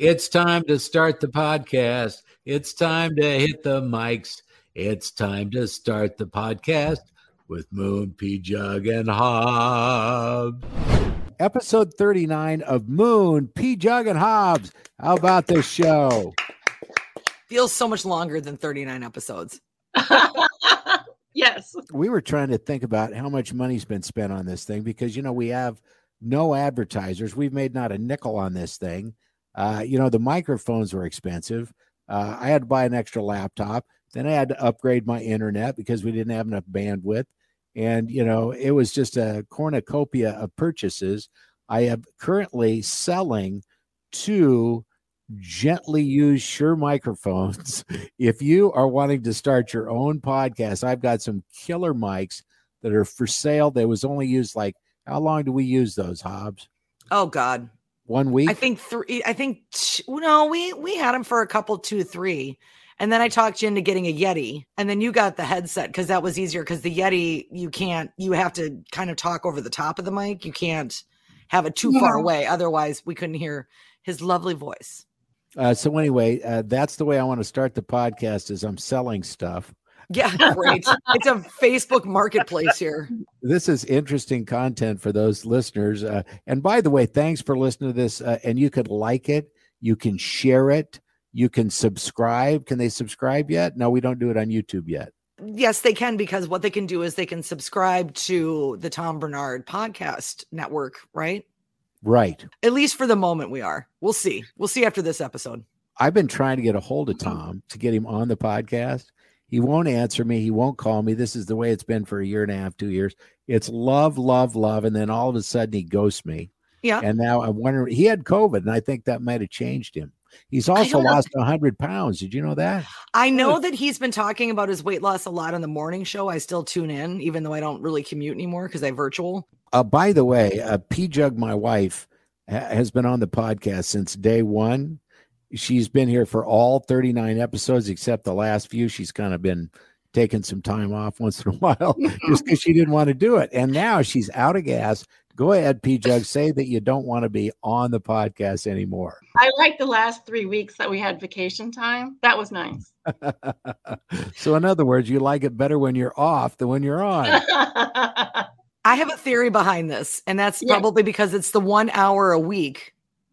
It's time to start the podcast. It's time to hit the mics. It's time to start the podcast with Moon, P Jug, and Hobbs. Episode 39 of Moon, P Jug, and Hobbs. How about this show? Feels so much longer than 39 episodes. yes. We were trying to think about how much money's been spent on this thing because, you know, we have no advertisers. We've made not a nickel on this thing. Uh, you know, the microphones were expensive. Uh, I had to buy an extra laptop. Then I had to upgrade my internet because we didn't have enough bandwidth. And, you know, it was just a cornucopia of purchases. I am currently selling two gently used Shure microphones. if you are wanting to start your own podcast, I've got some killer mics that are for sale. They was only used like, how long do we use those, Hobbs? Oh, God one week. I think three. I think no, we we had him for a couple, two, three, and then I talked you into getting a Yeti, and then you got the headset because that was easier. Because the Yeti, you can't, you have to kind of talk over the top of the mic. You can't have it too yeah. far away, otherwise we couldn't hear his lovely voice. Uh, so anyway, uh, that's the way I want to start the podcast. Is I'm selling stuff. Yeah, great. it's a Facebook marketplace here. This is interesting content for those listeners. Uh, and by the way, thanks for listening to this. Uh, and you could like it, you can share it, you can subscribe. Can they subscribe yet? No, we don't do it on YouTube yet. Yes, they can because what they can do is they can subscribe to the Tom Barnard podcast network, right? Right. At least for the moment, we are. We'll see. We'll see after this episode. I've been trying to get a hold of Tom to get him on the podcast he won't answer me. He won't call me. This is the way it's been for a year and a half, two years. It's love, love, love. And then all of a sudden he ghosts me. Yeah. And now I'm wondering, he had COVID, and I think that might have changed him. He's also lost 100 pounds. Did you know that? I know that he's been talking about his weight loss a lot on the morning show. I still tune in, even though I don't really commute anymore because I virtual. Uh, by the way, uh, P Jug, my wife, ha- has been on the podcast since day one. She's been here for all 39 episodes, except the last few. She's kind of been taking some time off once in a while just because she didn't want to do it. And now she's out of gas. Go ahead, P Jug, say that you don't want to be on the podcast anymore. I like the last three weeks that we had vacation time. That was nice. so, in other words, you like it better when you're off than when you're on. I have a theory behind this, and that's yes. probably because it's the one hour a week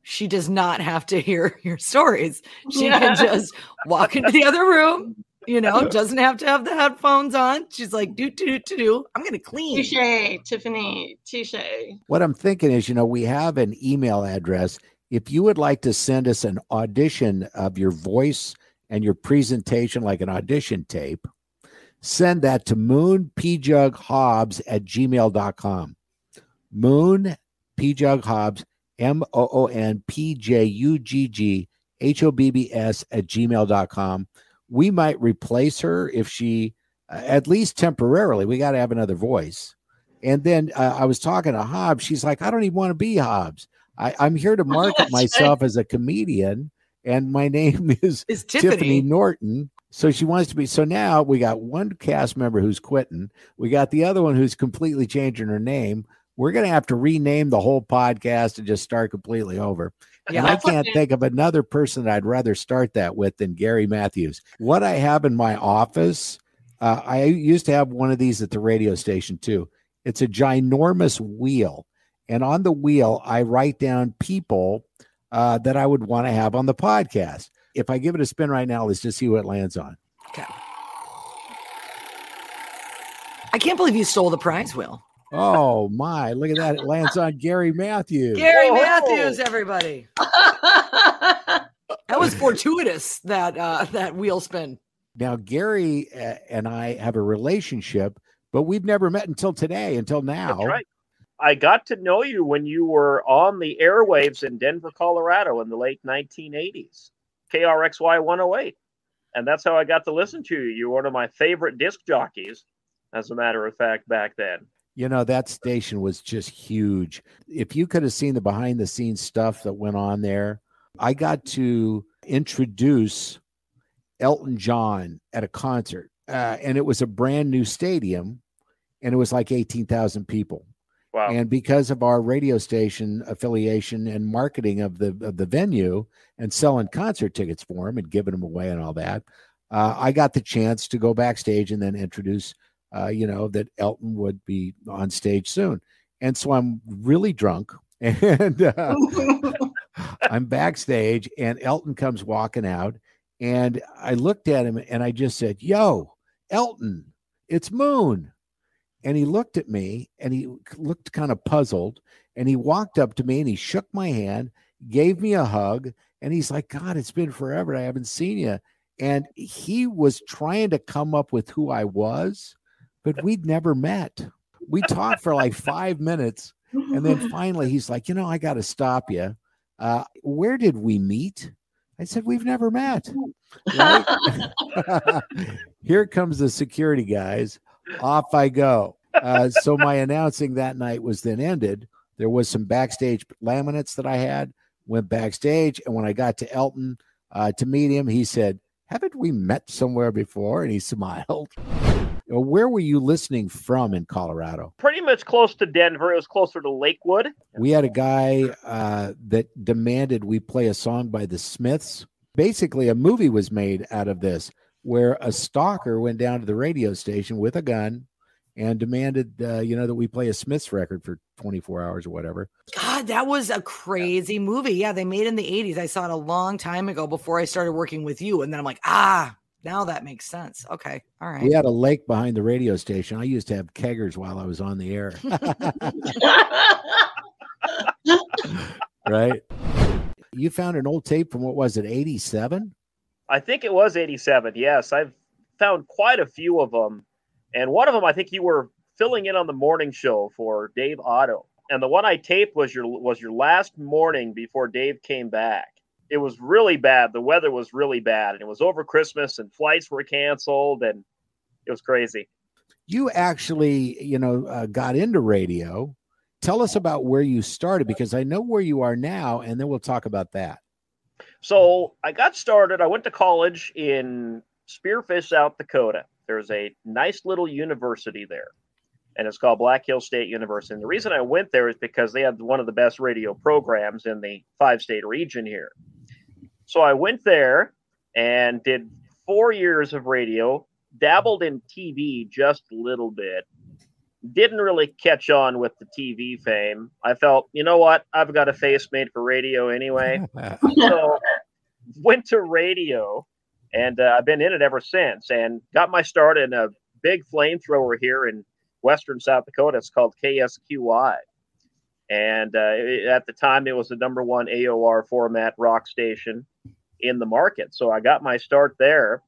she does not have to hear your stories. She can just walk into the other room, you know, doesn't have to have the headphones on. She's like, do, do, do, do. I'm going to clean. Touche, Tiffany. Touche. What I'm thinking is, you know, we have an email address. If you would like to send us an audition of your voice and your presentation, like an audition tape, send that to moonpjughobbs at gmail.com. Moon P Hobbs M O O N P J U G G H O B B S at gmail.com. We might replace her if she, uh, at least temporarily, we got to have another voice. And then uh, I was talking to Hobbs. She's like, I don't even want to be Hobbs. I, am here to market myself as a comedian, and my name is, Tiffany. Tiffany Norton. So she wants to be. So now we got one cast member who's quitting. We got the other one who's completely changing her name we're going to have to rename the whole podcast and just start completely over. Yeah, and I can't think of another person that I'd rather start that with than Gary Matthews. What I have in my office, uh, I used to have one of these at the radio station too. It's a ginormous wheel. And on the wheel, I write down people uh, that I would want to have on the podcast. If I give it a spin right now, let's just see what it lands on. Okay. I can't believe you stole the prize wheel. Oh my, look at that. It lands on Gary Matthews. Gary Whoa. Matthews, everybody. That was fortuitous that uh that wheel spin. Now, Gary uh, and I have a relationship, but we've never met until today, until now. That's right. I got to know you when you were on the airwaves in Denver, Colorado in the late 1980s, KRXY 108. And that's how I got to listen to you. You were one of my favorite disc jockeys, as a matter of fact, back then. You know, that station was just huge. If you could have seen the behind the scenes stuff that went on there, I got to introduce Elton John at a concert, uh, and it was a brand new stadium, and it was like 18,000 people. Wow. And because of our radio station affiliation and marketing of the of the venue and selling concert tickets for him and giving them away and all that, uh, I got the chance to go backstage and then introduce, uh, you know, that Elton would be on stage soon. And so I'm really drunk, and uh, I'm backstage, and Elton comes walking out, and I looked at him and I just said, "Yo, Elton, it's Moon." And he looked at me and he looked kind of puzzled. And he walked up to me and he shook my hand, gave me a hug, and he's like, God, it's been forever. I haven't seen you. And he was trying to come up with who I was, but we'd never met. We talked for like five minutes. And then finally, he's like, You know, I got to stop you. Uh, where did we meet? I said, We've never met. Right? Here comes the security guys. Off I go. Uh, so my announcing that night was then ended. There was some backstage laminates that I had. Went backstage, and when I got to Elton uh, to meet him, he said, "Haven't we met somewhere before?" And he smiled. Where were you listening from in Colorado? Pretty much close to Denver. It was closer to Lakewood. We had a guy uh, that demanded we play a song by the Smiths. Basically, a movie was made out of this where a stalker went down to the radio station with a gun and demanded, uh, you know, that we play a Smiths record for 24 hours or whatever. God, that was a crazy movie. Yeah, they made it in the 80s. I saw it a long time ago before I started working with you. And then I'm like, ah, now that makes sense. Okay. All right. We had a lake behind the radio station. I used to have keggers while I was on the air. right. You found an old tape from what was it, 87? I think it was 87. Yes, I've found quite a few of them. And one of them, I think you were filling in on the morning show for Dave Otto. And the one I taped was your was your last morning before Dave came back. It was really bad. The weather was really bad, and it was over Christmas, and flights were canceled, and it was crazy. You actually, you know, uh, got into radio. Tell us about where you started because I know where you are now, and then we'll talk about that. So I got started. I went to college in Spearfish, South Dakota. There's a nice little university there, and it's called Black Hills State University. And the reason I went there is because they had one of the best radio programs in the five state region here. So I went there and did four years of radio, dabbled in TV just a little bit. Didn't really catch on with the TV fame. I felt, you know what? I've got a face made for radio anyway. so went to radio and uh, I've been in it ever since and got my start in a big flamethrower here in western South Dakota. It's called KSQY. And uh, it- at the time, it was the number one AOR format rock station in the market. So I got my start there,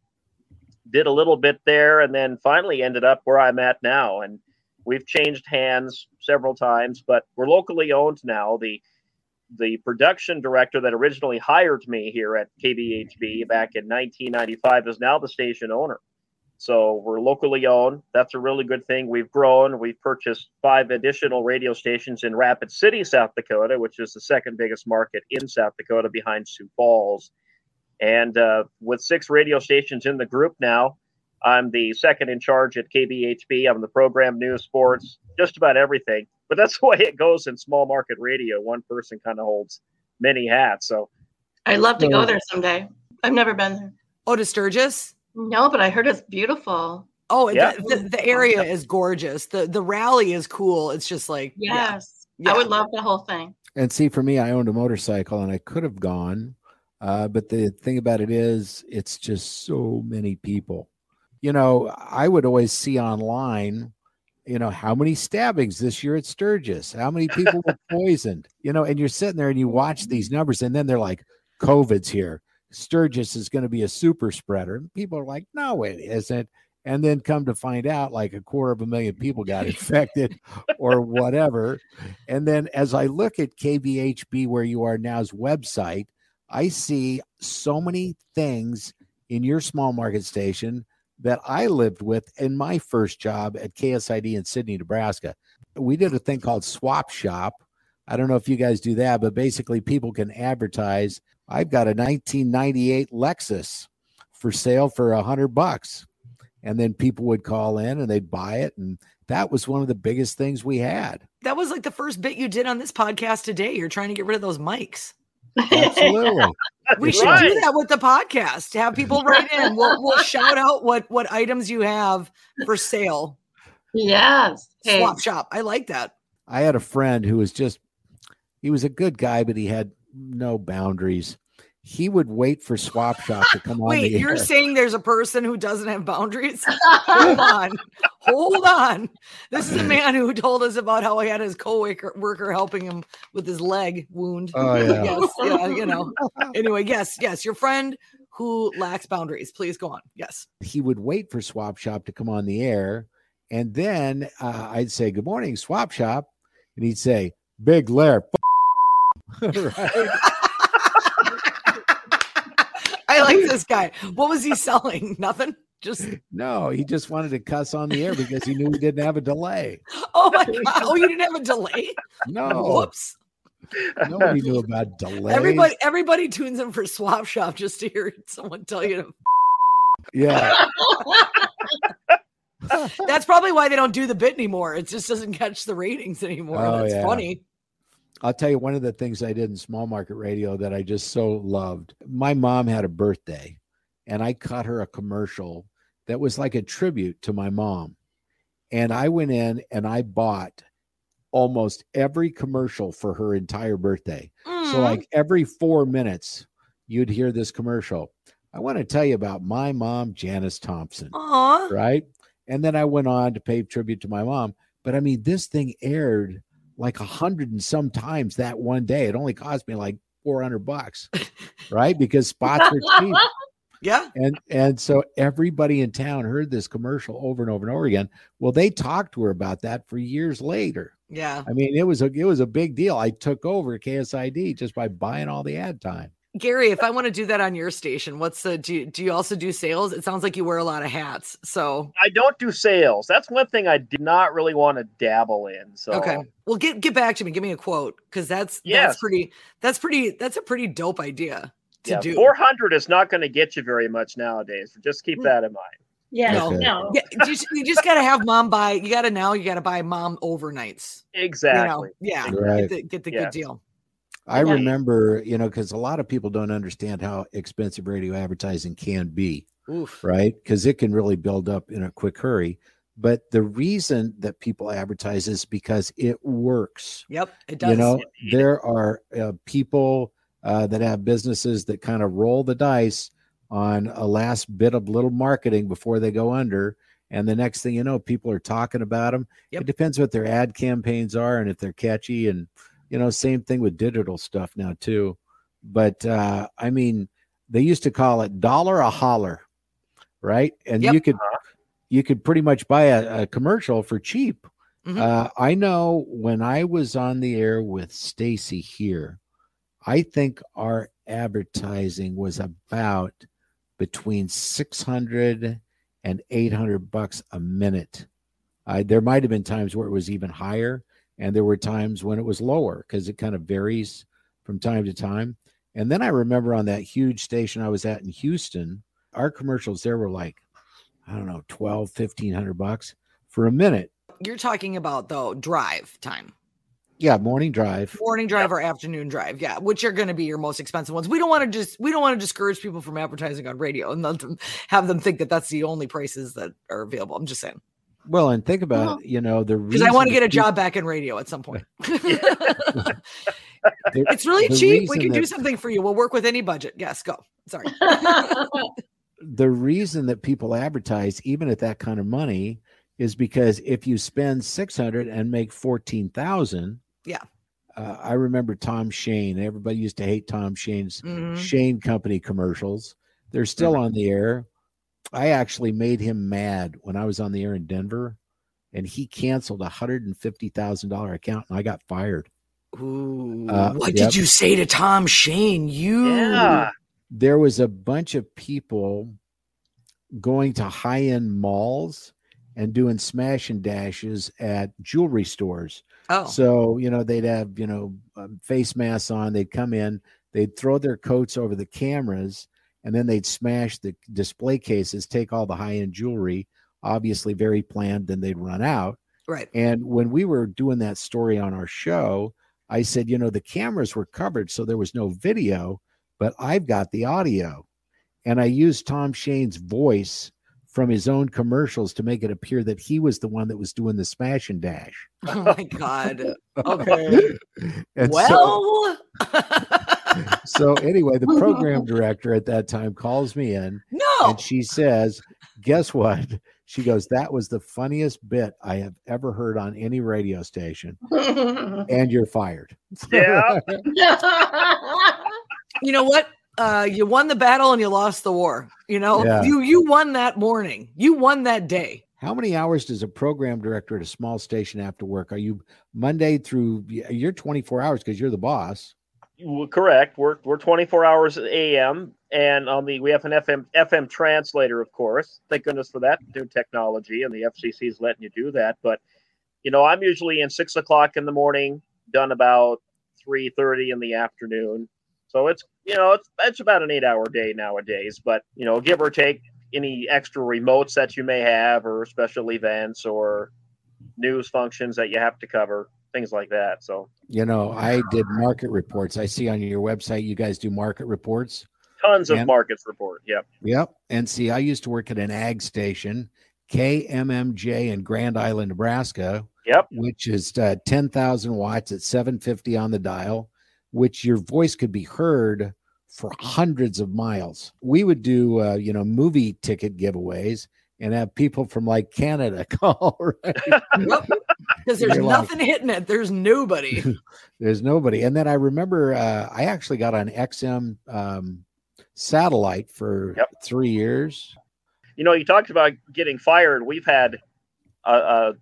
did a little bit there, and then finally ended up where I'm at now. And we've changed hands several times, but we're locally owned now. The the production director that originally hired me here at KBHB back in 1995 is now the station owner. So we're locally owned. That's a really good thing. We've grown. We've purchased five additional radio stations in Rapid City, South Dakota, which is the second biggest market in South Dakota behind Sioux Falls. And uh, with six radio stations in the group now, I'm the second in charge at KBHB. I'm the program news, sports, just about everything. But that's the way it goes in small market radio. One person kind of holds many hats. So I'd love to go there someday. I've never been there. Oh, to Sturgis? No, but I heard it's beautiful. Oh, Yeah. the, the, the area is gorgeous. The the rally is cool. It's just like yeah. Yes. Yeah. I would love the whole thing. And see, for me, I owned a motorcycle and I could have gone. Uh, but the thing about it is, it's just so many people. You know, I would always see online, you know, how many stabbings this year at Sturgis, how many people were poisoned, you know, and you're sitting there and you watch mm-hmm. these numbers, and then they're like, COVID's here. Sturgis is going to be a super spreader. And people are like, no, it isn't. And then come to find out, like a quarter of a million people got infected or whatever. And then as I look at KBHB, where you are now's website, I see so many things in your small market station that I lived with in my first job at KSID in Sidney, Nebraska. We did a thing called Swap Shop. I don't know if you guys do that, but basically people can advertise. I've got a 1998 Lexus for sale for a hundred bucks. And then people would call in and they'd buy it. And that was one of the biggest things we had. That was like the first bit you did on this podcast today. You're trying to get rid of those mics. Absolutely. We should Right. do that with the podcast. Have people write in. We'll, we'll shout out what what items you have for sale. Yes. Hey, Swap shop. I like that. I had a friend who was just, he was a good guy, but he had no boundaries. He would wait for Swap Shop to come on Wait, you're air. saying there's a person who doesn't have boundaries? Hold on. Hold on. This is a man who told us about how he had his co-worker worker helping him with his leg wound. Oh, yeah. Yes, yeah, you know. Anyway, yes, yes, your friend who lacks boundaries. Please go on. Yes. he would wait for Swap Shop to come on the air. And then uh, I'd say, Good morning, Swap Shop. And he'd say, Big Lair. right? Like this guy. What was he selling? Nothing. Just No, he just wanted to cuss on the air because he knew he didn't have a delay. oh my god. Oh, you didn't have a delay? No, Whoops. nobody knew about delay. Everybody everybody tunes in for swap shop just to hear someone tell you to Yeah. That's probably why they don't do the bit anymore. It just doesn't catch the ratings anymore. Oh, That's yeah. funny. I'll tell you one of the things I did in small market radio that I just so loved. My mom had a birthday and I cut her a commercial that was like a tribute to my mom. And I went in and I bought almost every commercial for her entire birthday. So, Mm. like every four minutes, you'd hear this commercial. I want to tell you about my mom, Janice Thompson Aw. right? And then I went on to pay tribute to my mom. But I mean, this thing aired like a hundred and some times that one day. It only cost me like four hundred bucks, right? Because spots are cheap. Yeah. And and so everybody in town heard this commercial over and over and over again. Well, they talked to her about that for years later. Yeah. I mean, it was a it was a big deal. I took over KSID just by buying all the ad time. Gary, if I want to do that on your station, what's the do you, do you also do sales? It sounds like you wear a lot of hats. So I don't do sales. That's one thing I did not really want to dabble in. So okay. Well get get back to me. Give me a quote because that's Yes. that's pretty that's pretty that's a pretty dope idea to yeah, do. 400 is not going to get you very much nowadays. So Just keep mm. that in mind. Yeah. No. No. Yeah, you just, you just gotta have mom buy. You gotta now. You gotta buy mom overnights. You know? Exactly. Yeah. Right. Get the, get the Yes. good deal. I Yeah. remember, you know, because a lot of people don't understand how expensive radio advertising can be. Oof. right? Because it can really build up in a quick hurry. But the reason that people advertise is because it works. Yep. It does. You know, there are uh, people uh, that have businesses that kind of roll the dice on a last bit of little marketing before they go under. And the next thing you know, people are talking about them. Yep. It depends what their ad campaigns are and if they're catchy. And, you know, same thing with digital stuff now, too. But uh, I mean, they used to call it dollar a holler, right? And Yep. you could you could pretty much buy a, a commercial for cheap. Mhm. Uh, I know when I was on the air with Stacy here, I think our advertising was about between 600 and 800 bucks a minute. I, there might have been times where it was even higher, and there were times when it was lower because it kind of varies from time to time. And then I remember on that huge station I was at in Houston, our commercials there were like, I don't know, 12, 1500 bucks for a minute. You're talking about though drive time, Yeah, morning drive. morning drive or afternoon drive. Yeah, which are going to be your most expensive ones. We don't want to just we don't want to discourage people from advertising on radio and let them have them think that that's the only prices that are available. I'm just saying. Well, and think about Well, you know the Because I want to get a people- job back in radio at some point. it's really the cheap. We reason can do something for you. We'll work with any budget. Yes, go. Sorry. the reason that people advertise even at that kind of money is because if you spend 600 and make 14,000 Yeah. uh, I remember Tom Shane. Everybody used to hate Tom Shane's Mhm. Shane Company commercials. They're still on the air. I actually made him mad when I was on the air in Denver, and he canceled a hundred and fifty thousand dollar account, and I got fired. Ooh, Uh, what yep. did you say to Tom Shane? You Yeah. There was a bunch of people going to high end malls and doing smash and dashes at jewelry stores. Oh, So, you know, they'd have, you know, um, face masks on. They'd come in, they'd throw their coats over the cameras, and then they'd smash the display cases, take all the high end jewelry, obviously very planned. Then they'd run out. right. And when we were doing that story on our show, I said, you know, the cameras were covered, so there was no video, but I've got the audio. And I used Tom Shane's voice from his own commercials to make it appear that he was the one that was doing the smash and dash. Oh my god. Okay. And so- well, so anyway, the program director at that time calls me in no. and she says, Guess what? She goes, That was the funniest bit I have ever heard on any radio station. And you're fired. Yeah. You know what? Uh, you won the battle and you lost the war. You know, Yeah. you you won that morning. You won that day. How many hours does a program director at a small station have to work? Are you Monday through you're 24 hours because you're the boss? Well, correct. We're we're 24 hours AM, and on the we have an FM FM translator, of course. Thank goodness for that new technology, and the FCC is letting you do that. But you know, I'm usually in six o'clock in the morning, done about 3:30 in the afternoon. So it's you know it's it's about an eight hour day nowadays. But you know, give or take any extra remotes that you may have, or special events, or news functions that you have to cover, things like that. So You know, I did market reports. I see on your website you guys do market reports. tons of markets report. Yep. Yep. And see, I used to work at an ag station, KMMJ in Grand Island, Nebraska, Yep. which is uh, 10,000 watts at 750 on the dial, which your voice could be heard for hundreds of miles. We would do, uh, you know, movie ticket giveaways and have people from like Canada call. Right? Because there's You're like- nothing hitting it. There's nobody. There's nobody. And then I remember uh, I actually got on XM um, satellite for Yep. three years. You know, you talked about getting fired. We've had a, a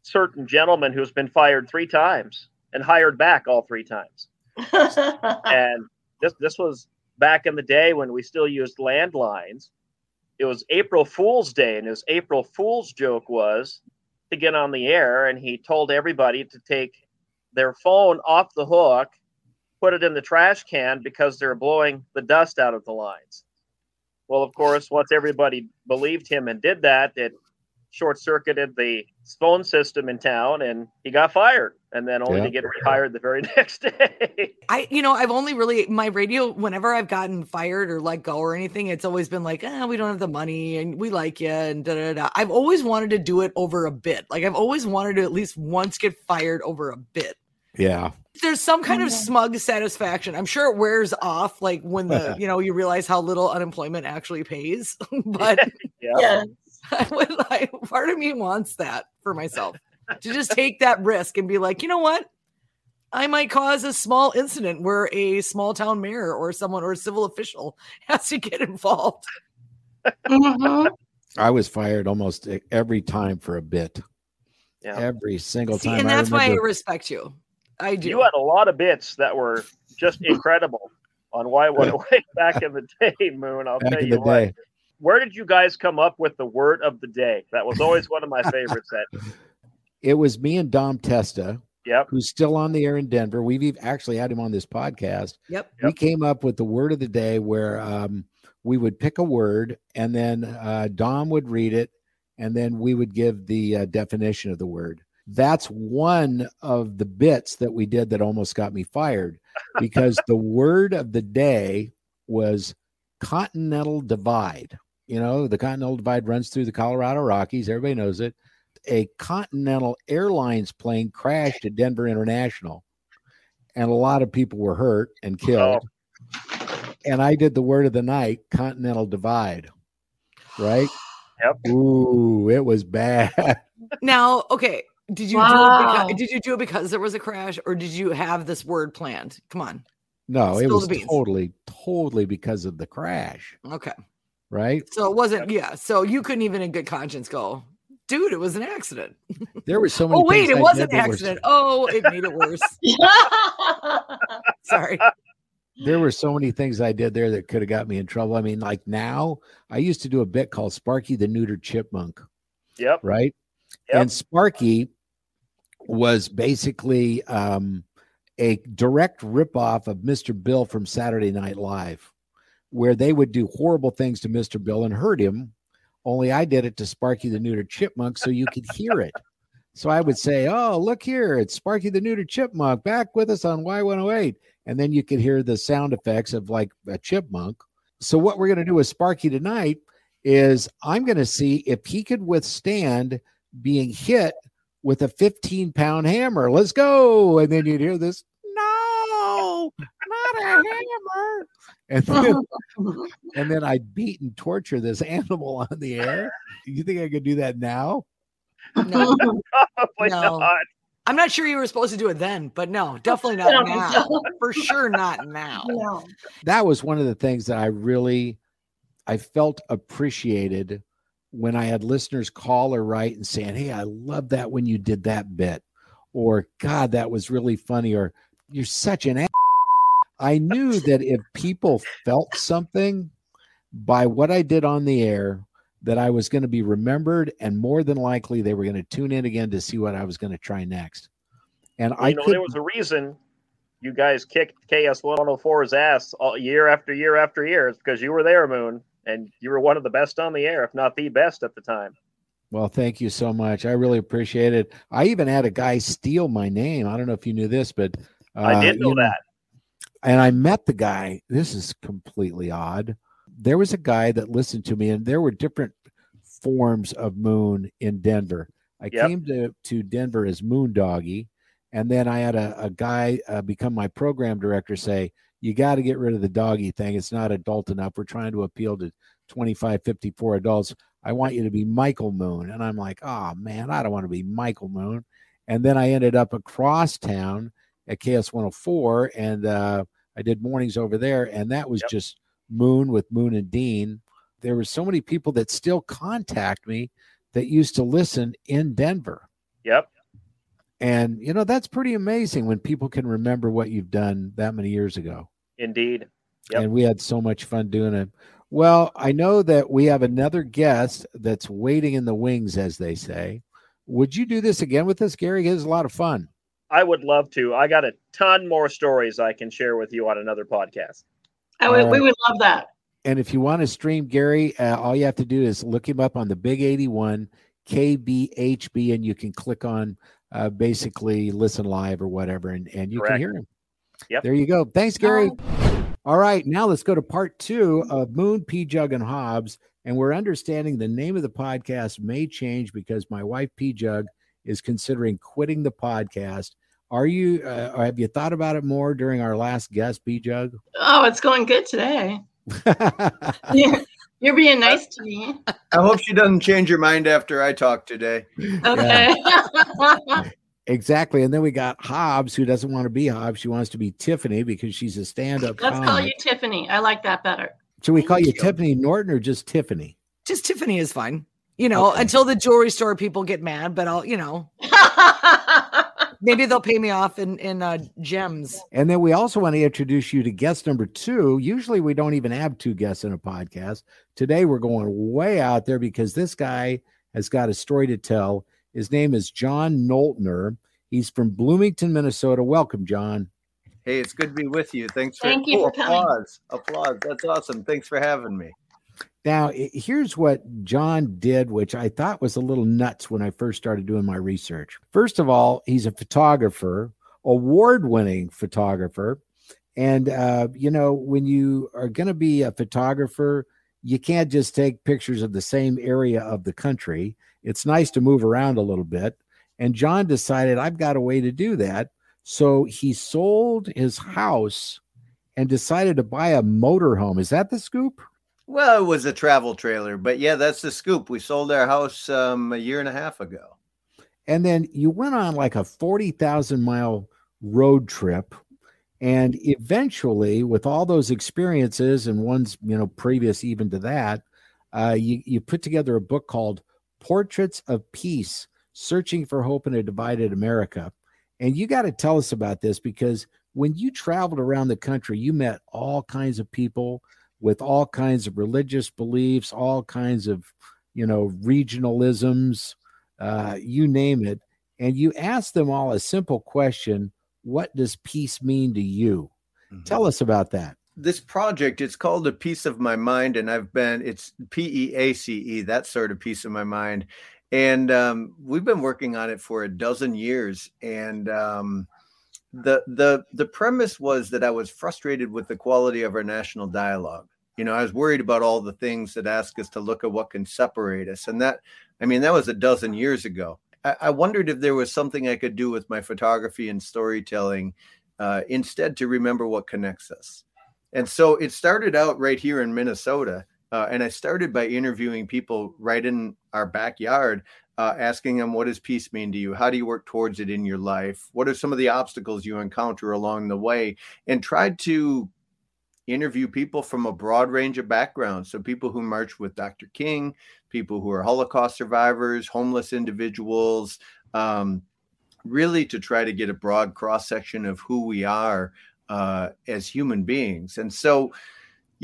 certain gentleman who's been fired three times and hired back all three times. And this this was back in the day when we still used landlines. It was April Fool's Day, and his April Fool's joke was to get on the air, and he told everybody to take their phone off the hook, put it in the trash can because they're blowing the dust out of the lines. Well, of course, once everybody believed him and did that, it short circuited the phone system in town, and he got fired, and then only Yeah. to get rehired the very next day. I, you know, I've only really my radio. Whenever I've gotten fired or let go or anything, it's always been like, ah, we don't have the money and we like you and da da da. I've always wanted to do it over a bit. Like I've always wanted to at least once get fired over a bit. Yeah. There's some kind of smug satisfaction. I'm sure it wears off, like when the you know you realize how little unemployment actually pays. but yeah. yes. I would like part of me wants that for myself to just take that risk and be like, you know what? I might cause a small incident where a small town mayor or someone or a civil official has to get involved. Mhm. I was fired almost every time for a bit. Yeah. Every single See, time. and I that's why I respect you. I do. You had a lot of bits that were just incredible on why what away back in the day, Moon. I'll back tell you the what. day. Where did you guys come up with the word of the day? That was always one of my favorites. That It was me and Dom Testa, yep, who's still on the air in Denver. We've actually had him on this podcast. Yep. We came up with the word of the day where um, we would pick a word and then uh, Dom would read it and then we would give the uh, definition of the word. That's one of the bits that we did that almost got me fired because the word of the day was continental divide. You know, the continental divide runs through the Colorado Rockies. Everybody knows it. A Continental Airlines plane crashed at Denver International, and a lot of people were hurt and killed. And I did the word of the night, Continental Divide. Right? Yep. Ooh, it was bad. Now, okay, did you do it because, did you do it because there was a crash, or did you have this word planned? Come on. No, it was totally, totally because of the crash. Okay. Right? So it wasn't, yeah. So you couldn't even in good conscience go, dude, it was an accident. There was so many. Oh, wait, it I was did an that were- accident. Oh, it made it worse. Sorry. there were so many things I did there that could have got me in trouble. I mean, like now, I used to do a bit called Sparky the Neutered Chipmunk, Yep. right? Yep. And Sparky was basically um, a direct ripoff of Mr. Bill from Saturday Night Live, where they would do horrible things to Mr. Bill and hurt him. Only I did it to Sparky the Neutered Chipmunk so you could hear it. So I would say, Oh, look here, it's Sparky the Neutered Chipmunk back with us on Y108. And then you could hear the sound effects of like a chipmunk. So, what we're going to do with Sparky tonight is I'm going to see if he could withstand being hit with a 15 pound hammer. Let's go. And then you'd hear this, a hammer. And then, and then I'd beat and torture this animal on the air. You think I could do that now? No, Probably No. not. I'm not sure you were supposed to do it then, but no, definitely not I now. so. For sure, not now. No. That was one of the things that I really I felt appreciated when I had listeners call or write and saying, Hey, I love that when you did that bit. Or God, that was really funny. Or you're such an ass. I knew that if people felt something by what I did on the air, that I was going to be remembered, and more than likely they were going to tune in again to see what I was going to try next. And I know, there was a reason you guys kicked KS 104's ass all, year after year after year. It's because you were there, Moon, and you were one of the best on the air, if not the best at the time. Well, thank you so much. I really appreciate it. I even had a guy steal my name. I don't know if you knew this, but uh, I did know you that. And I met the guy. This is completely odd. There was a guy that listened to me, and there were different forms of Moon in Denver. I Yep. came to to Denver as Moon Doggy, and then I had a, a guy uh, become my program director say, "You got to get rid of the doggy thing. It's not adult enough. We're trying to appeal to 25, 54 adults. I want you to be Michael Moon." And I'm like, "Oh man, I don't want to be Michael Moon." And then I ended up across town at KS 104, and uh, I did mornings over there, and that was Yep. just Moon with Moon and Dean. There were so many people that still contact me that used to listen in Denver. Yep. And you know, that's pretty amazing when people can remember what you've done that many years ago. Indeed. Yep. And we had so much fun doing it. Well, I know that we have another guest that's waiting in the wings, as they say. Would you do this again with us, Gary? It was a lot of fun. I would love to. I got a ton more stories I can share with you on another podcast. I would, All we would love that. And if you want to stream Gary, uh, all you have to do is look him up on the Big 81 KBHB, and you can click on uh, basically listen live or whatever, and, and you can hear him. Yep. There you go. Thanks, Gary. All right, now let's go to part two of Moon, P Jug, and Hobbs. And we're understanding the name of the podcast may change because my wife, P Jug, is considering quitting the podcast. Are you, uh, or have you thought about it more during our last guest, P Jug? Oh, it's going good today. You're, you're being nice to me. I hope she doesn't change her mind after I talk today. Okay. Exactly. And then we got Hobbs, who doesn't want to be Hobbs. She wants to be Tiffany because she's a stand up Let's call you Tiffany. I like that better. Should we call you you. Tiffany Norton or just Tiffany? Just Tiffany is fine. You know, Okay. until the jewelry store people get mad, but I'll, you know, maybe they'll pay me off in in uh, gems. And then we also want to introduce you to guest number two. Usually we don't even have two guests in a podcast. Today we're going way out there because this guy has got a story to tell. His name is John Noltner. He's from Bloomington, Minnesota. Welcome, John. Hey, it's good to be with you. Thanks for, Thank you oh, for coming. applause. Applause. That's awesome. Thanks for having me. Now, here's what John did, which I thought was a little nuts when I first started doing my research. First of all, he's a photographer, award winning photographer. And, uh, you know, when you are going to be a photographer, you can't just take pictures of the same area of the country. It's nice to move around a little bit. And John decided, I've got a way to do that. So he sold his house and decided to buy a motorhome. Is that the scoop? Well, it was a travel trailer, but yeah, that's the scoop. We sold our house um, a year and a half ago. And then you went on like a 40,000 mile road trip. And eventually, with all those experiences and one's, you know, previous even to that, uh, you, you put together a book called Portraits of Peace Searching for Hope in a Divided America. And you got to tell us about this because when you traveled around the country, you met all kinds of people with all kinds of religious beliefs, all kinds of, you know, regionalisms, uh, you name it. And you ask them all a simple question What does peace mean to you? Mm-hmm. Tell us about that. This project, it's called A Piece of My Mind, and I've been, it's P E A C E, that sort of piece of my mind. And um, we've been working on it for a dozen years. And um, the the the premise was that I was frustrated with the quality of our national dialogue. You know, I was worried about all the things that ask us to look at what can separate us, and that I mean that was a dozen years ago. I, I wondered if there was something I could do with my photography and storytelling uh, instead to remember what connects us. And so it started out right here in Minnesota. Uh, and I started by interviewing people right in our backyard uh, asking them, What does peace mean to you? How do you work towards it in your life? What are some of the obstacles you encounter along the way? And tried to interview people from a broad range of backgrounds. So, people who marched with Dr. King, people who are Holocaust survivors, homeless individuals, um, really to try to get a broad cross section of who we are uh, as human beings. And so,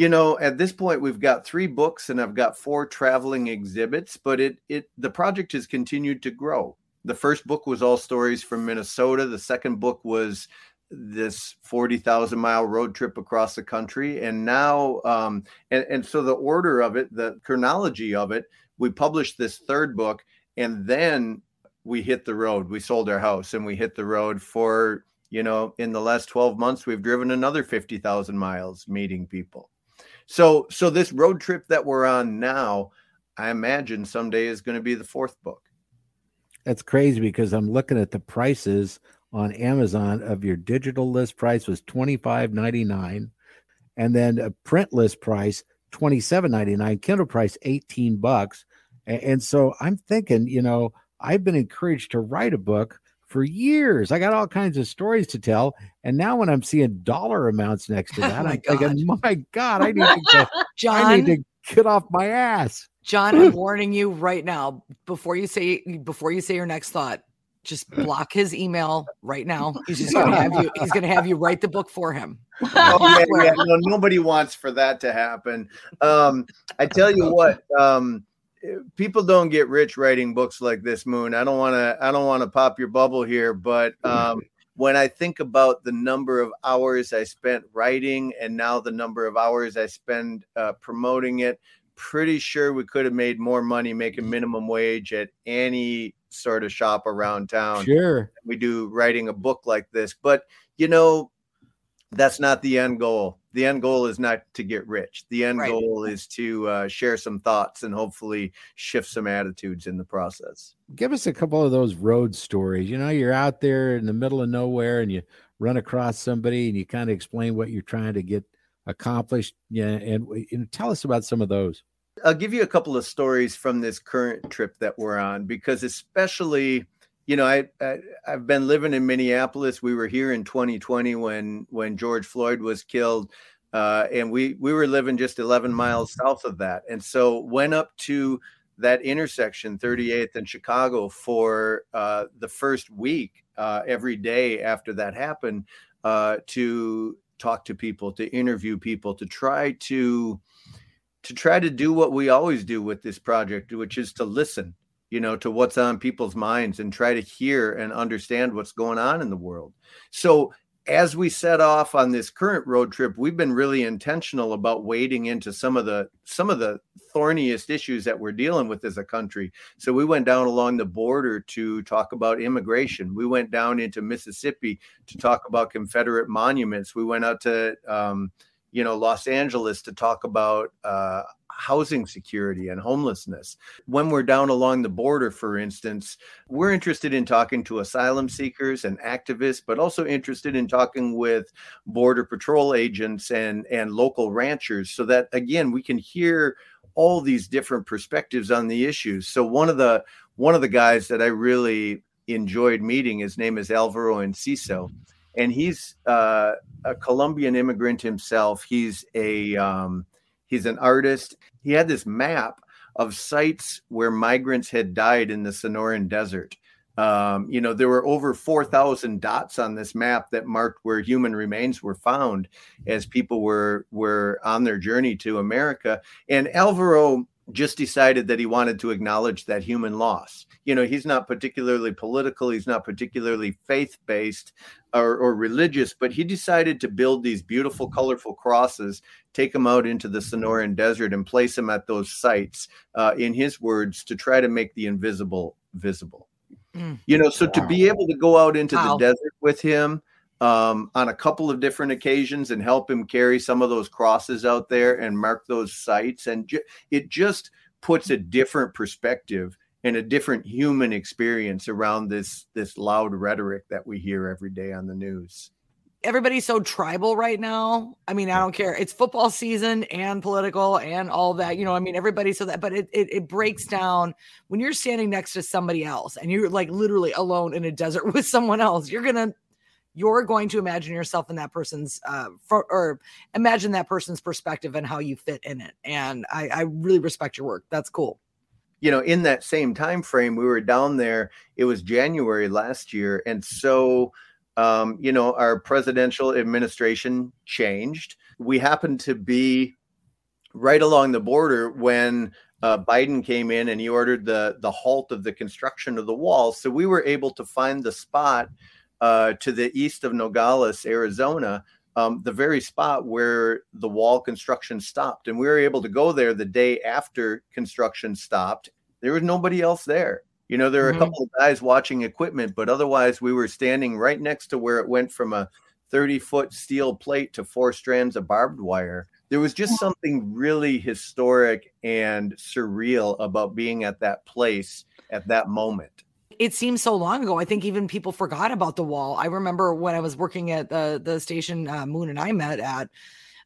you know at this point we've got three books and i've got four traveling exhibits but it it the project has continued to grow. The first book was all stories from minnesota. The second book was this 40,000 mile road trip across the country. And now um and, and so the order of it the chronology of it we published this third book and then we hit the road. We sold our house and we hit the road for you know in the last 12 months we've driven another 50,000 miles meeting people so so this road trip that we're on now, I imagine someday is going to be the fourth book. That's crazy because I'm looking at the prices on Amazon of your digital list price was twenty five ninety nine, and then a print list price twenty seven ninety nine, Kindle price eighteen bucks, and, and so I'm thinking, you know, I've been encouraged to write a book for years. I got all kinds of stories to tell. And now when I'm seeing dollar amounts next to that, oh I'm God. thinking, my God, I need to get, John, I need to get off my ass. John, I'm warning you right now before you say before you say your next thought, just block his email right now. He's just gonna have you, he's gonna have you write the book for him. oh, yeah, yeah. No, nobody wants for that to happen. Um, I tell you what, um, people don't get rich writing books like this moon. I don't want to i don't want to pop your bubble here but um, when i think about the number of hours i spent writing and now the number of hours i spend uh, promoting it pretty sure we could have made more money making minimum wage at any sort of shop around town sure. we do writing a book like this. But you know that's not the end goal the end goal is not to get rich. The end right. goal is to uh, share some thoughts and hopefully shift some attitudes in the process. Give us a couple of those road stories. You know, you're out there in the middle of nowhere and you run across somebody and you kind of explain what you're trying to get accomplished. Yeah, and, and tell us about some of those. I'll give you a couple of stories from this current trip that we're on because especially you know, I, I have been living in Minneapolis. We were here in 2020 when when George Floyd was killed, uh, and we we were living just 11 miles south of that, and so went up to that intersection, 38th and Chicago, for uh, the first week uh, every day after that happened uh, to talk to people, to interview people, to try to to try to do what we always do with this project, which is to listen you know, to what's on people's minds and try to hear and understand what's going on in the world. So as we set off on this current road trip, we've been really intentional about wading into some of the some of the thorniest issues that we're dealing with as a country. So we went down along the border to talk about immigration. We went down into Mississippi to talk about Confederate monuments. We went out to um, you know, Los Angeles to talk about uh, housing security and homelessness. When we're down along the border, for instance, we're interested in talking to asylum seekers and activists, but also interested in talking with border patrol agents and and local ranchers, so that again we can hear all these different perspectives on the issues. So one of the one of the guys that I really enjoyed meeting, his name is Alvaro Enciso, and he's uh, a Colombian immigrant himself. He's a um, he's an artist. He had this map of sites where migrants had died in the Sonoran Desert. Um, you know, there were over 4,000 dots on this map that marked where human remains were found as people were were on their journey to America. And Alvaro just decided that he wanted to acknowledge that human loss. You know, he's not particularly political, he's not particularly faith based or, or, religious, but he decided to build these beautiful, colorful crosses, take them out into the Sonoran Desert, and place them at those sites, uh, in his words, to try to make the invisible visible. Mm. You know, so wow. to be able to go out into wow. the desert with him, um, on a couple of different occasions and help him carry some of those crosses out there and mark those sites. And ju- it just puts a different perspective and a different human experience around this this loud rhetoric that we hear every day on the news. Everybody's so tribal right now. I mean, I don't care. It's football season and political and all that. You know, I mean, everybody so that, but it, it it breaks down when you're standing next to somebody else and you're like literally alone in a desert with someone else. You're gonna you're going to imagine yourself in that person's uh for, or imagine that person's perspective and how you fit in it. And I, I really respect your work. That's cool. You know in that same time frame we were down there. It was january last year. And so um, you know our presidential administration changed. We happened to be right along the border when uh, Biden came in and he ordered the the halt of the construction of the wall. So we were able to find the spot uh, to the east of Nogales, Arizona, um, the very spot where the wall construction stopped. And we were able to go there the day after construction stopped. There was nobody else there. You know, there were mm-hmm. a couple of guys watching equipment, but otherwise, we were standing right next to where it went from a 30 foot steel plate to four strands of barbed wire. There was just something really historic and surreal about being at that place at that moment it seems so long ago. I think even people forgot about the wall. I remember when I was working at the the station uh, Moon and I met at.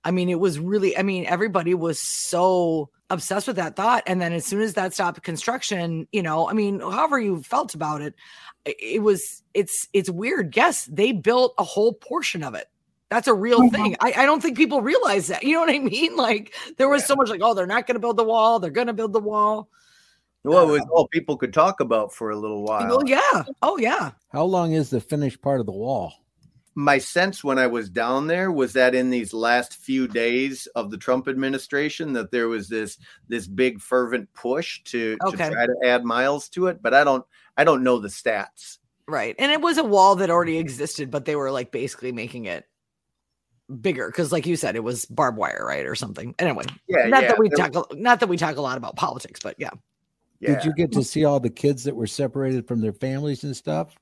I mean, it was really. I mean, everybody was so obsessed with that thought, and then as soon as that stopped construction, you know, I mean, however you felt about it, it was. It's it's weird. Yes, they built a whole portion of it. That's a real mm-hmm. thing. I, I, don't think people realize that. You know what I mean? Like there was so much like, oh, they're not going to build the wall. They're going to build the wall. Well, it uh, was um all people could talk about for a little while. Oh yeah. Oh yeah. How long is the finished part of the wall? My sense when I was down there was that in these last few days of the Trump administration, that there was this this big fervent push to, okay. to try to add miles to it. But I don't I don't know the stats. Right. And it was a wall that already existed, but they were like basically making it bigger because like you said it was barbed wire right or something anyway yeah not yeah. that we talk not that we talk a lot about politics but yeah yeah. Did you get to see all the kids that were separated from their families and stuff?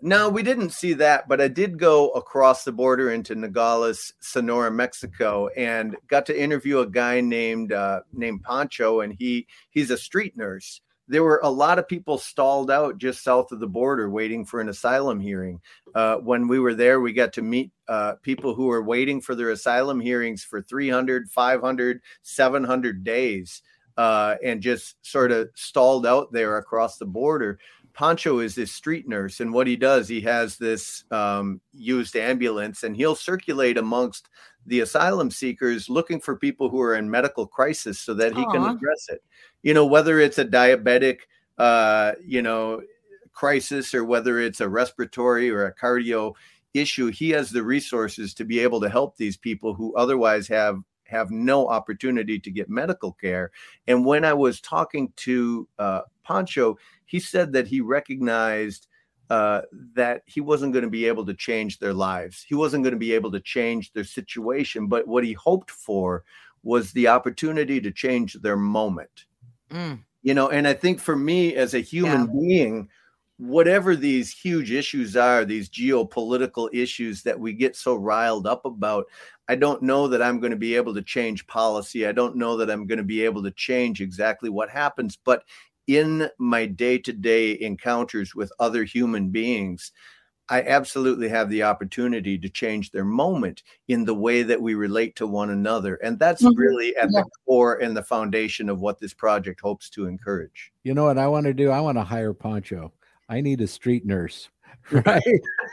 No, we didn't see that, but I did go across the border into Nogales, Sonora, Mexico, and got to interview a guy named uh, named Pancho, and he he's a street nurse. There were a lot of people stalled out just south of the border waiting for an asylum hearing. Uh, when we were there, we got to meet uh, people who were waiting for their asylum hearings for 300, 500, 700 days uh, and just sort of stalled out there across the border. Pancho is this street nurse, and what he does, he has this um, used ambulance, and he'll circulate amongst the asylum seekers looking for people who are in medical crisis so that he Aww. can address it. You know, whether it's a diabetic, uh, you know, crisis or whether it's a respiratory or a cardio issue, he has the resources to be able to help these people who otherwise have have no opportunity to get medical care. And when I was talking to uh, Pancho, he said that he recognized uh, that he wasn't going to be able to change their lives. He wasn't going to be able to change their situation. But what he hoped for was the opportunity to change their moment. Mm. You know, and I think for me as a human yeah. being, whatever these huge issues are, these geopolitical issues that we get so riled up about, I don't know that I'm going to be able to change policy. I don't know that I'm going to be able to change exactly what happens. But in my day to day encounters with other human beings, I absolutely have the opportunity to change their moment in the way that we relate to one another. And that's mm-hmm. really at yeah. the core and the foundation of what this project hopes to encourage. You know what I want to do? I want to hire Pancho. I need a street nurse. Right.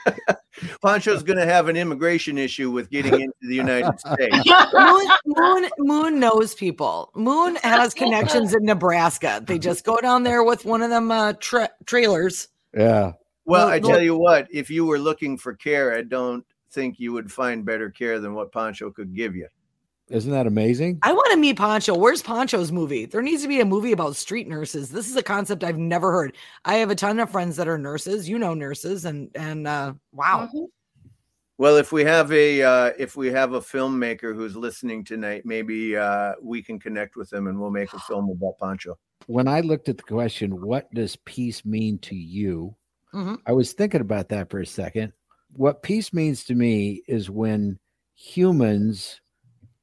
Pancho's going to have an immigration issue with getting into the United States. Moon, Moon, Moon knows people. Moon has connections in Nebraska. They just go down there with one of them uh, tra- trailers. Yeah. Well, I tell you what, if you were looking for care, I don't think you would find better care than what Pancho could give you. Isn't that amazing? I want to meet Pancho. Where's Pancho's movie? There needs to be a movie about street nurses. This is a concept I've never heard. I have a ton of friends that are nurses. You know nurses, and and uh, wow. Mm-hmm. Well, if we have a uh, if we have a filmmaker who's listening tonight, maybe uh, we can connect with them and we'll make a film about Pancho. When I looked at the question, "What does peace mean to you?" Mm-hmm. I was thinking about that for a second. What peace means to me is when humans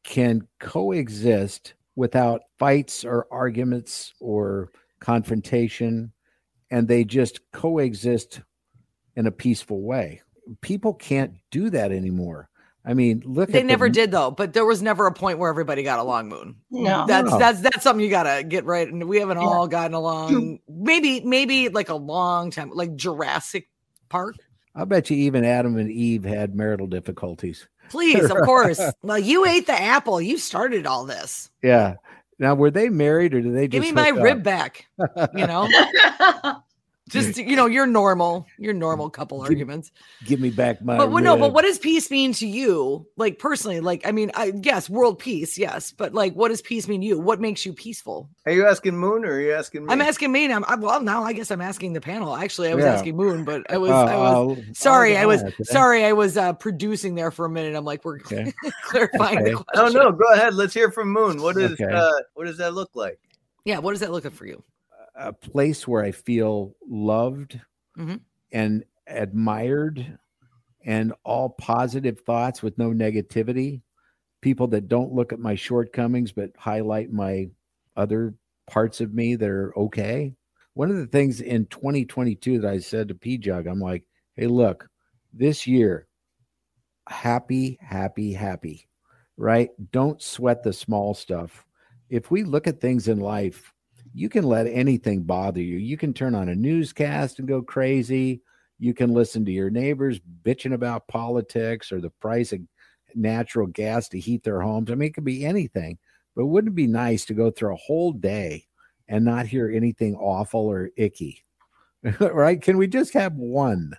can coexist without fights or arguments or confrontation, and they just coexist in a peaceful way. People can't do that anymore. I mean, look. They never the, did though, but there was never a point where everybody got along. Moon. No, that's no. that's that's something you gotta get right. And we haven't yeah. all gotten along. maybe maybe like a long time, like Jurassic Park. I bet you even Adam and Eve had marital difficulties. Please, of course. well, you ate the apple. You started all this. Yeah. Now, were they married or did they give me my rib back? You know. just you know your normal your normal couple give, arguments. give me back my but well, no but what does peace mean to you? Like personally like i mean i yes world peace yes but like what does peace mean to you? What makes you peaceful? Are you asking moon or are you asking me? I'm asking me I'm, I, well now i guess i'm asking the panel. Actually i was yeah. asking moon but i was uh, i was uh, sorry i was sorry i was uh producing there for a minute. I'm like we're okay. clarifying okay. the question. oh no go ahead. Let's hear from moon. What is okay. uh what does that look like? Yeah what does that look like for you a place where I feel loved mm-hmm. and admired and all positive thoughts with no negativity. People that don't look at my shortcomings but highlight my other parts of me that are okay. One of the things in 2022 that I said to P Jug, I'm like, hey, look, this year, happy, happy, happy, right? Don't sweat the small stuff. If we look at things in life you can let anything bother you. You can turn on a newscast and go crazy. You can listen to your neighbors bitching about politics or the price of natural gas to heat their homes. I mean, it could be anything, but wouldn't it be nice to go through a whole day and not hear anything awful or icky? right? Can we just have one?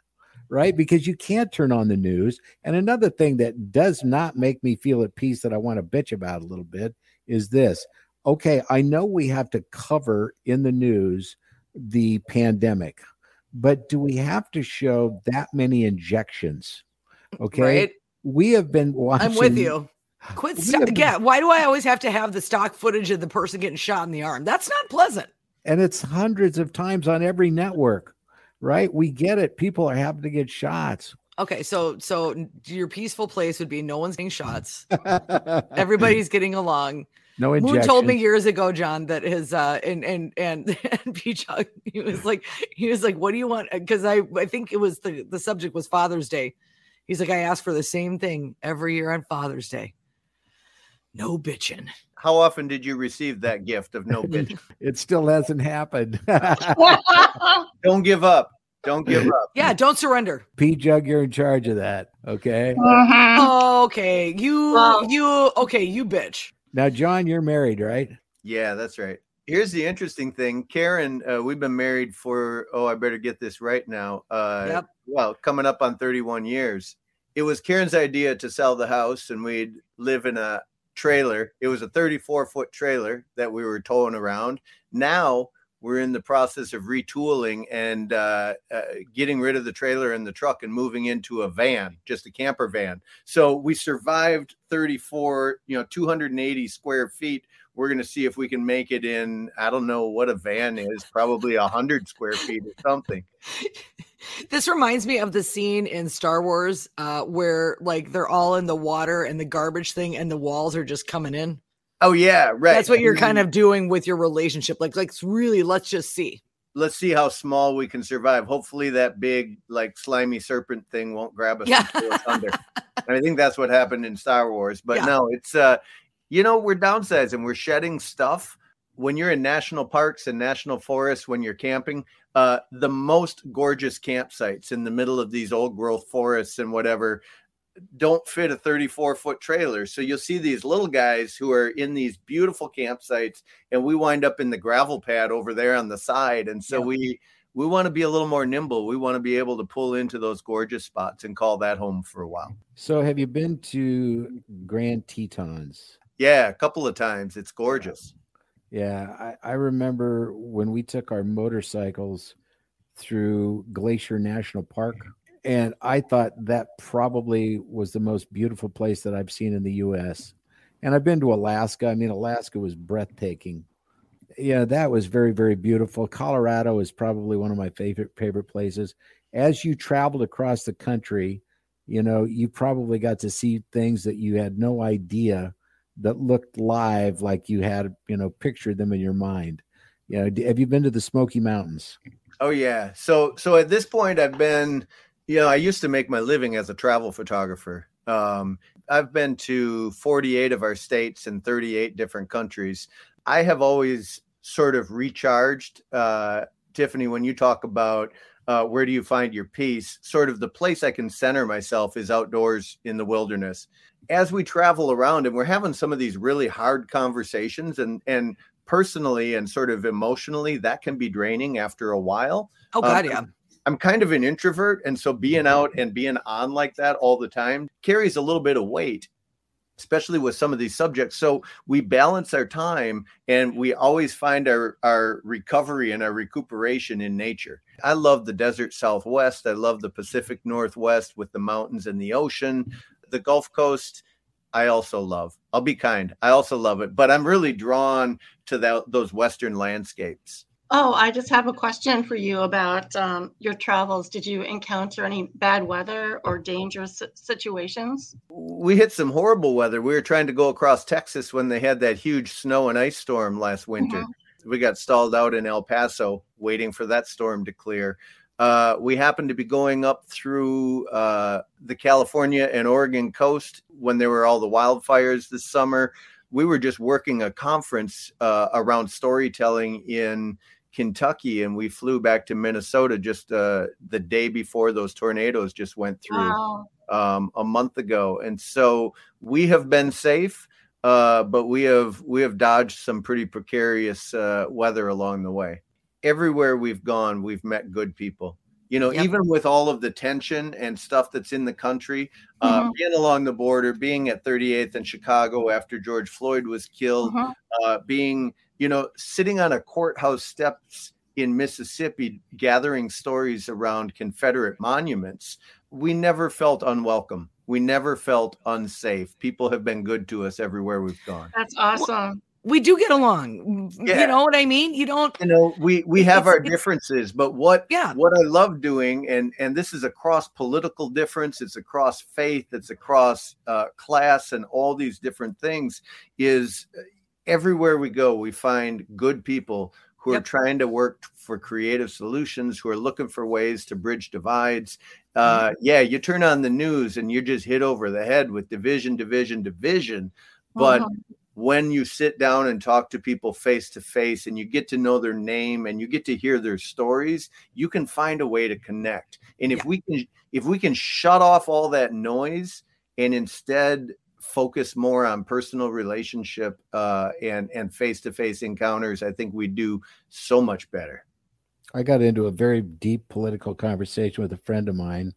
Right? Because you can't turn on the news. And another thing that does not make me feel at peace that I want to bitch about a little bit is this okay, I know we have to cover in the news the pandemic, but do we have to show that many injections? Okay. Right. We have been watching. I'm with you. Quit. St- yeah. Why do I always have to have the stock footage of the person getting shot in the arm? That's not pleasant. And it's hundreds of times on every network, right? We get it. People are having to get shots. Okay, so so your peaceful place would be no one's getting shots. Everybody's getting along. No injection. Moon told me years ago, John, that his uh and and and, and Peach, he was like he was like, what do you want? Because I I think it was the the subject was Father's Day. He's like, I ask for the same thing every year on Father's Day. No bitching. How often did you receive that gift of no bitching? it still hasn't happened. don't give up. Don't give up. Yeah, don't surrender. P Jug, you're in charge of that. Okay. Uh-huh. Okay. You wow. you okay, you bitch. Now, John, you're married, right? Yeah, that's right. Here's the interesting thing. Karen, uh, we've been married for, oh, I better get this right now. Uh, yep. Well, coming up on 31 years. It was Karen's idea to sell the house and we'd live in a trailer. It was a 34 foot trailer that we were towing around. Now we're in the process of retooling and uh, uh, getting rid of the trailer and the truck and moving into a van, just a camper van. So we survived 34, you know, 280 square feet we're going to see if we can make it in. I don't know what a van is, probably a hundred square feet or something. This reminds me of the scene in Star Wars uh, where like they're all in the water and the garbage thing, and the walls are just coming in. Oh yeah, right. That's what you're kind of doing with your relationship. Like, like really, let's just see. Let's see how small we can survive. Hopefully, that big, like slimy serpent thing won't grab us. Yeah. under. And I think that's what happened in Star Wars. But Yeah. no, it's uh, you know, we're downsizing. We're shedding stuff. When you're in national parks and national forests, when you're camping, uh, the most gorgeous campsites in the middle of these old growth forests and whatever don't fit a 34 foot trailer. So you'll see these little guys who are in these beautiful campsites, and we wind up in the gravel pad over there on the side. And so Yeah. we we want to be a little more nimble. We want to be able to pull into those gorgeous spots and call that home for a while. So, have you been to Grand Tetons? Yeah, a couple of times. It's gorgeous. Yeah, I, I remember when we took our motorcycles through Glacier National Park, and I thought that probably was the most beautiful place that I've seen in the U.S. And I've been to Alaska. I mean, Alaska was breathtaking. Yeah, that was very, very beautiful. Colorado is probably one of my favorite favorite places. As you traveled across the country, you know, you probably got to see things that you had no idea that looked live like you had you know pictured them in your mind you know have you been to the smoky mountains Oh yeah. So so at this point I've been know, I used to make my living as a travel photographer. Um I've been to 48 of our states and 38 different countries. I have always sort of recharged uh Tiffany when you talk about uh, where do you find your peace? Sort of the place I can center myself is outdoors in the wilderness. As we travel around and we're having some of these really hard conversations and and personally and sort of emotionally that can be draining after a while. Oh Um, God, yeah. I'm kind of an introvert, and so being out and being on like that all the time carries a little bit of weight, especially with some of these subjects. So we balance our time, and we always find our our recovery and our recuperation in nature. I love the desert Southwest. I love the Pacific Northwest with the mountains and the ocean, the Gulf Coast. I also love. I'll be kind. I also love it, but I'm really drawn to that, those Western landscapes. Oh, I just have a question for you about um, your travels. Did you encounter any bad weather or dangerous situations? we hit some horrible weather. We were trying to go across Texas when they had that huge snow and ice storm last winter. We got stalled out in El Paso waiting for that storm to clear. Uh, we happened to be going up through uh, the California and Oregon coast when there were all the wildfires this summer. We were just working a conference uh, around storytelling in Kentucky, and we flew back to Minnesota just uh, the day before those tornadoes just went through Wow. um, a month ago, and so we have been safe, uh, but we have we have dodged some pretty precarious uh, weather along the way. Everywhere we've gone, we've met good people. You know, Yep. even with all of the tension and stuff that's in the country, uh, Mhm. being along the border, being at 38th in Chicago after George Floyd was killed, Mhm. uh, being, you know, sitting on a courthouse steps in Mississippi gathering stories around Confederate monuments, we never felt unwelcome. We never felt unsafe. People have been good to us everywhere we've gone. That's awesome. We do get along. Yeah. You know what I mean? You don't. You know, we we have our differences, but what Yeah. what I love doing, and and this is across political difference, it's across faith, it's across uh, class, and all these different things. Is uh, everywhere we go, we find good people who are trying to work for creative solutions, who are looking for ways to bridge divides. Uh, Mm-hmm. yeah, you turn on the news and you're just hit over the head with division, division, division. But Mhm. When you sit down and talk to people face to face and you get to know their name and you get to hear their stories you can find a way to connect. And if Yeah. we can if we can shut off all that noise and instead focus more on personal relationship uh, and and face to face encounters i think we do so much better. I got into a very deep political conversation with a friend of mine.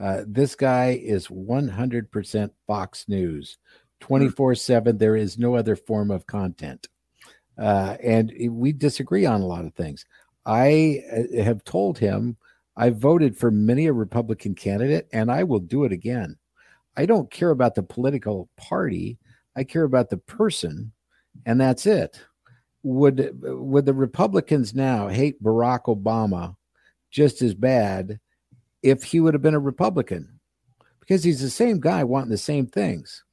Uh, this guy is 100% fox news 24 7 there is no other form of content uh, and we disagree on a lot of things i uh, have told him i voted for many a republican candidate and i will do it again i don't care about the political party i care about the person and that's it. Would would the Republicans now hate Barack Obama just as bad if he would have been a Republican? Because he's the same guy wanting the same things.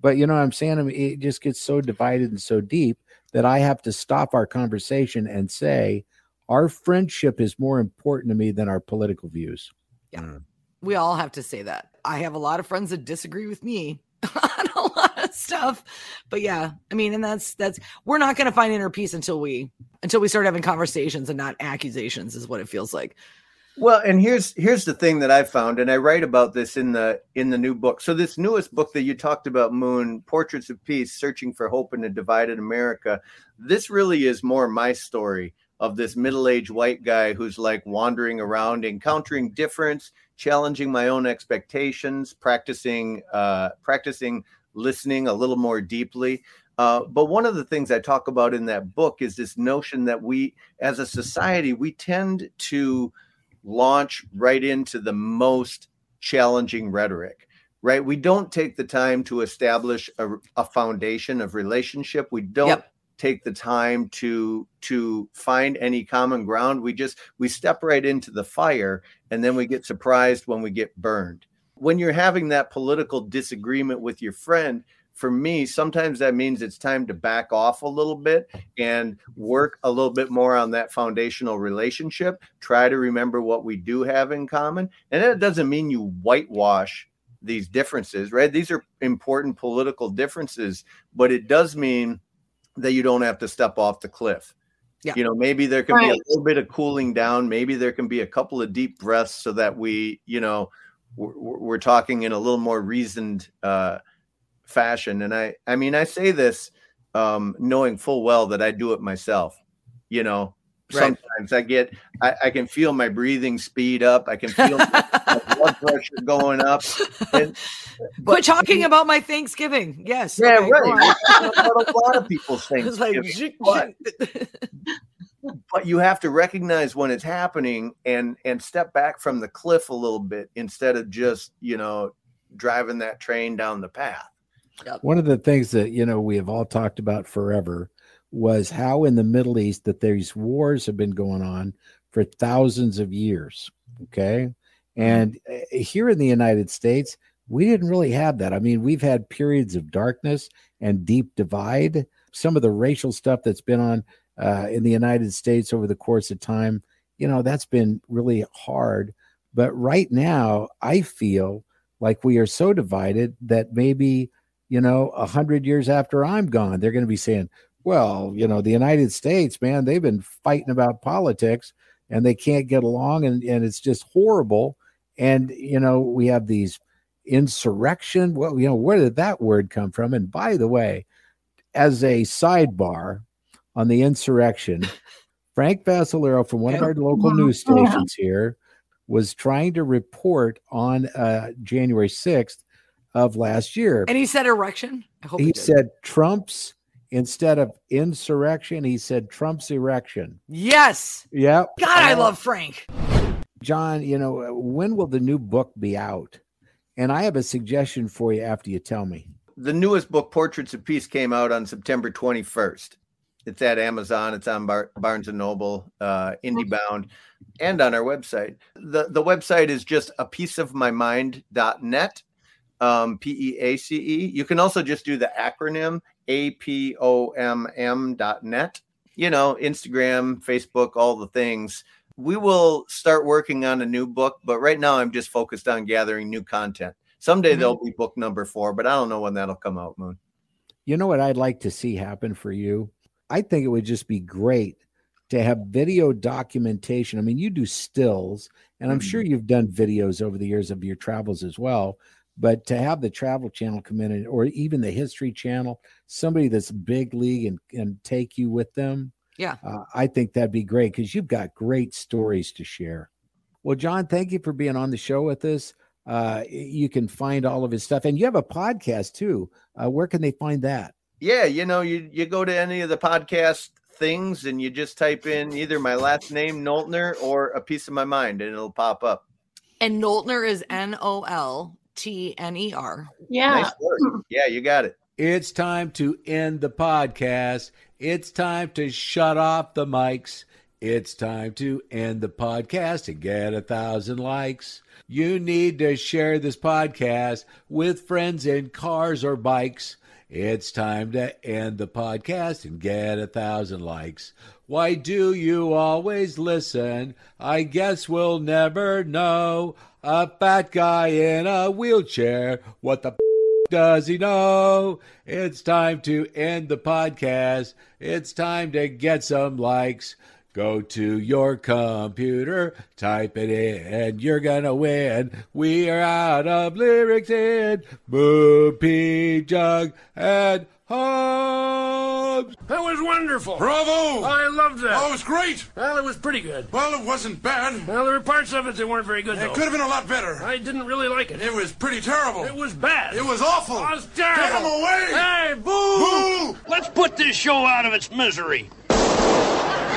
But you know what I'm saying? I mean, it just gets so divided and so deep that I have to stop our conversation and say, our friendship is more important to me than our political views. Yeah. Mm. We all have to say that. I have a lot of friends that disagree with me on a lot of stuff. But yeah, I mean, and that's that's we're not gonna find inner peace until we until we start having conversations and not accusations, is what it feels like. Well, and here's here's the thing that I found, and I write about this in the in the new book. So this newest book that you talked about, Moon, Portraits of Peace: Searching for Hope in a Divided America. This really is more my story of this middle-aged white guy who's like wandering around, encountering difference, challenging my own expectations, practicing uh, practicing listening a little more deeply. Uh, but one of the things I talk about in that book is this notion that we, as a society, we tend to launch right into the most challenging rhetoric right? We don't take the time to establish a, a foundation of relationship. We don't Yep. take the time to to find any common ground. We just we step right into the fire and then we get surprised when we get burned. When you're having that political disagreement with your friend for me sometimes that means it's time to back off a little bit and work a little bit more on that foundational relationship try to remember what we do have in common. And that doesn't mean you whitewash these differences right? These are important political differences but it does mean that you don't have to step off the cliff. Yeah. you know maybe there can be a little bit of cooling down. Maybe there can be a couple of deep breaths so that we you know we're, we're talking in a little more reasoned uh fashion. And i i mean i say this um knowing full well that i do it myself you know? Right. sometimes i get I, I can feel my breathing speed up. I can feel my blood pressure going up. And, Quit talking about my Thanksgiving. Yes. yeah okay, right. a lot of people think It's like, but, but you have to recognize when it's happening and and step back from the cliff a little bit instead of just you know driving that train down the path One of the things that you know we have all talked about forever was how in the Middle East that these wars have been going on for thousands of years. Okay, and uh, here in the United States, we didn't really have that. I mean, we've had periods of darkness and deep divide. Some of the racial stuff that's been on uh, in the United States over the course of time, you know, that's been really hard. But right now, I feel like we are so divided that maybe you know, a hundred years after I'm gone, they're going to be saying, well, you know, the United States, man, they've been fighting about politics and they can't get along and, and it's just horrible. And, you know, we have these insurrection. Well, you know, where did that word come from? And by the way, as a sidebar on the insurrection, Frank Vassalero from one of our local news stations here was trying to report on uh, January 6th of last year. And he said erection. I hope he he said Trump's instead of insurrection, he said Trump's erection. yes. Yep. God, I Uh, love Frank. John, you know, when will the new book be out? And I have a suggestion for you after you tell me. the newest book portraits of peace came out on september 21st it's at amazon it's on Bar- barnes and noble uh, indiebound and on our website the, the website is just a peace of my mind.net um, p-e-a-c-e you can also just do the acronym a-p-o-m-m dot net you know instagram facebook all the things we will start working on a new book but right now i'm just focused on gathering new content someday Mhm. there'll be book number four but i don't know when that'll come out moon You know what I'd like to see happen for you? I think it would just be great to have video documentation. I mean, you do stills, and I'm sure you've done videos over the years of your travels as well. But to have the travel channel come in, and, or even the history channel, somebody that's big league and, and take you with them, Yeah. uh, I think that'd be great because you've got great stories to share. Well, John, thank you for being on the show with us. Uh, you can find all of his stuff, and you have a podcast too. Uh, where can they find that? yeah you know you you go to any of the podcast things and you just type in either my last name Noltner or a peace of my mind and it'll pop up And Noltner is N O L T N E R. Yeah. nice work yeah you got it It's time to end the podcast. It's time to shut off the mics. It's time to end the podcast and get a thousand likes. You need to share this podcast with friends in cars or bikes. It's time to end the podcast and get a thousand likes. Why do you always listen? I guess we'll never know. A fat guy in a wheelchair. What the does he know? It's time to end the podcast. It's time to get some likes. Go to your computer, type it in, and you're gonna win. We are out of lyrics in Boo Pea Jug and Hobbs. That was wonderful. Bravo! I loved that. Oh, it was great. Well, it was pretty good. Well, it wasn't bad. Well, there were parts of it that weren't very good, It though. could have been a lot better. I didn't really like it. It was pretty terrible. It was bad. It was awful. It was terrible. Get him away! Hey, boo! Boo! Let's put this show out of its misery.